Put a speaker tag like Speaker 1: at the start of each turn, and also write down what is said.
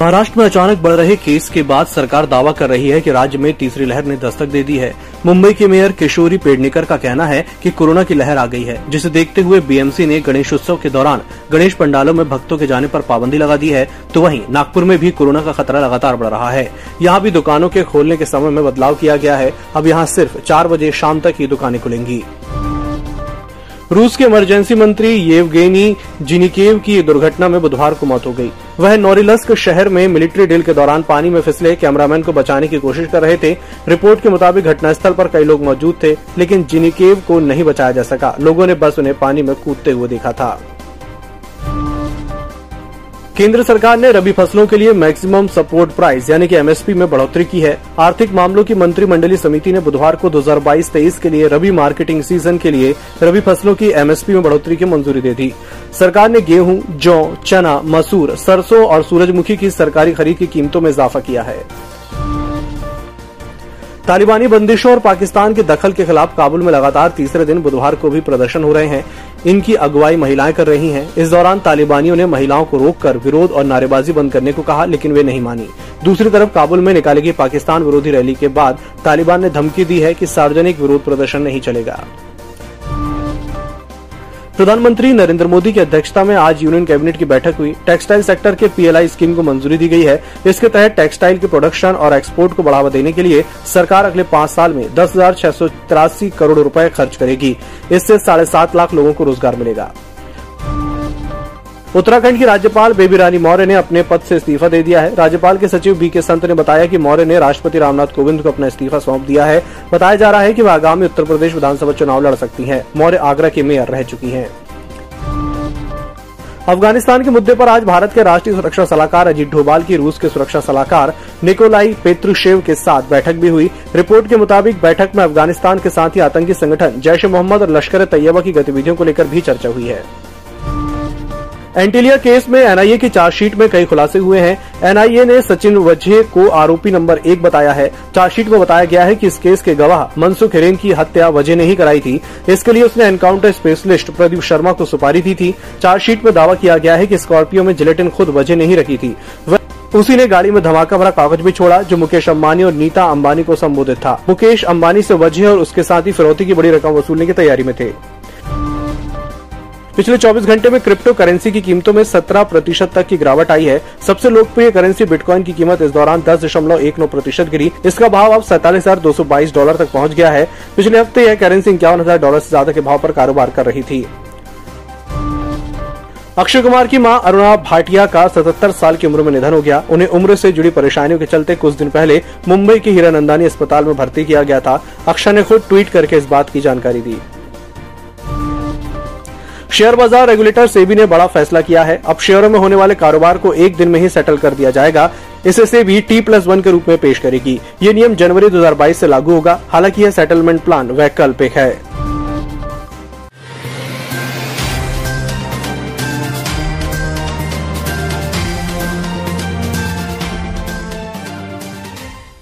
Speaker 1: महाराष्ट्र में अचानक बढ़ रहे केस के बाद सरकार दावा कर रही है कि राज्य में तीसरी लहर ने दस्तक दे दी है। मुंबई के मेयर किशोरी पेडनेकर का कहना है कि कोरोना की लहर आ गई है, जिसे देखते हुए बीएमसी ने गणेश उत्सव के दौरान गणेश पंडालों में भक्तों के जाने पर पाबंदी लगा दी है तो वहीं नागपुर में भी कोरोना का खतरा लगातार बढ़ रहा है। यहाँ भी दुकानों के खोलने के समय में बदलाव किया गया है। अब यहाँ सिर्फ़ चार बजे शाम तक ही दुकानें खुलेंगी। रूस के इमरजेंसी मंत्री येवगेनी जिनिकेव की दुर्घटना में बुधवार को मौत हो गई। वह नोरिलस्क शहर में मिलिट्री ड्रिल के दौरान पानी में फिसले, कैमरामैन को बचाने की कोशिश कर रहे थे। रिपोर्ट के मुताबिक घटनास्थल पर कई लोग मौजूद थे, लेकिन जिनिकेव को नहीं बचाया जा सका। लोगों ने बस उन्हें पानी में कूदते हुए देखा था। केंद्र सरकार ने रबी फ़सलों के लिए मैक्सिमम सपोर्ट प्राइस, यानी कि एमएसपी में बढ़ोतरी की है। आर्थिक मामलों की मंत्रिमंडलीय समिति ने बुधवार को 2022-23 के लिए रबी मार्केटिंग सीज़न के लिए रबी फ़सलों की एमएसपी में बढ़ोतरी की मंजूरी दे दी। सरकार ने गेहूँ, जौ, चना, मसूर, सरसों और सूरजमुखी की सरकारी खरीद की कीमतों में इजाफा किया है। तालिबानी बंदिशों और पाकिस्तान के दखल के खिलाफ काबुल में लगातार तीसरे दिन बुधवार को भी प्रदर्शन हो रहे हैं। इनकी अगुवाई महिलाएँ कर रही हैं। इस दौरान तालिबानियों ने महिलाओं को रोककर विरोध और नारेबाजी बंद करने को कहा, लेकिन वे नहीं मानी। दूसरी तरफ़ काबुल में निकाली गई पाकिस्तान विरोधी रैली के बाद तालिबान ने धमकी दी है कि सार्वजनिक विरोध प्रदर्शन नहीं चलेगा। प्रधानमंत्री नरेंद्र मोदी की अध्यक्षता में आज यूनियन कैबिनेट की बैठक हुई। टेक्सटाइल सेक्टर के पीएलआई स्कीम को मंजूरी दी गई है। इसके तहत टेक्सटाइल के प्रोडक्शन और एक्सपोर्ट को बढ़ावा देने के लिए सरकार अगले पाँच साल में दस करोड़ रुपये खर्च करेगी। इससे साढ़े लाख लोगों को रोज़गार मिलेगा। उत्तराखंड की राज्यपाल बेबी रानी मौर्य ने अपने पद से इस्तीफा दे दिया है। राज्यपाल के सचिव बी के संत ने बताया कि मौर्य ने राष्ट्रपति रामनाथ कोविंद को अपना इस्तीफा सौंप दिया है। बताया जा रहा है कि वह आगामी उत्तर प्रदेश विधानसभा चुनाव लड़ सकती हैं। मौर्य आगरा के मेयर रह चुकी हैं। अफ़गानिस्तान के मुद्दे पर आज भारत के राष्ट्रीय सुरक्षा सलाहकार अजीत डोभाल की रूस के सुरक्षा सलाहकार निकोलाई पेत्रुशेव के साथ बैठक भी हुई। रिपोर्ट के मुताबिक बैठक में अफ़गानिस्तान के साथ ही आतंकी संगठन जैश मोहम्मद और लश्कर तैयबा की गतिविधियों को लेकर भी चर्चा हुई है। एंटीलिया केस में एनआईए की चार्जशीट में कई खुलासे हुए हैं। एनआईए ने सचिन वजह को आरोपी नंबर एक बताया है। चार्जशीट में बताया गया है कि इस केस के गवाह मनसुख हिरेन की हत्या वजह ने ही कराई थी। इसके लिए उसने एनकाउंटर स्पेशलिस्ट प्रदीप शर्मा को सुपारी दी थी। चार्जशीट में दावा किया गया है कि स्कॉर्पियो में जिलेटिन खुद वजह नहीं रखी थी। उसी ने गाड़ी में धमाका भरा कागज़ भी छोड़ा, जो मुकेश अंबानी और नीता अंबानी को संबोधित था। मुकेश अंबानी से वजह और उसके साथ ही फिरौती की बड़ी रकम वसूलने की तैयारी में थे। पिछले 24 घंटे में क्रिप्टो करेंसी की कीमतों में 17 प्रतिशत तक की गिरावट आई है। सबसे लोकप्रिय करेंसी बिटकॉइन की कीमत इस दौरान दस दशमलव एक नौ प्रतिशत गिरी। इसका भाव अब सैतालीस हज़ार दो सौ बाईस डॉलर तक पहुँच गया है। पिछले हफ़्ते यह करेंसी इक्यावन हज़ार डॉलर से ज़्यादा के भाव पर कारोबार कर रही थी। अक्षय कुमार की माँ अरुणा भाटिया का 77 साल की उम्र में निधन हो गया। उन्हें उम्र से जुड़ी परेशानियों के चलते कुछ दिन पहले मुंबई के हीरानंदानी अस्पताल में भर्ती किया गया था। अक्षय ने खुद ट्वीट करके इस बात की जानकारी दी। शेयर बाज़ार रेगुलेटर सेबी ने बड़ा फैसला किया है। अब शेयरों में होने वाले कारोबार को एक दिन में ही सेटल कर दिया जाएगा। इसे सेबी टी प्लस वन के रूप में पेश करेगी। ये नियम जनवरी 2022 से लागू होगा। हालाँकि यह सेटलमेंट प्लान वैकल्पिक है।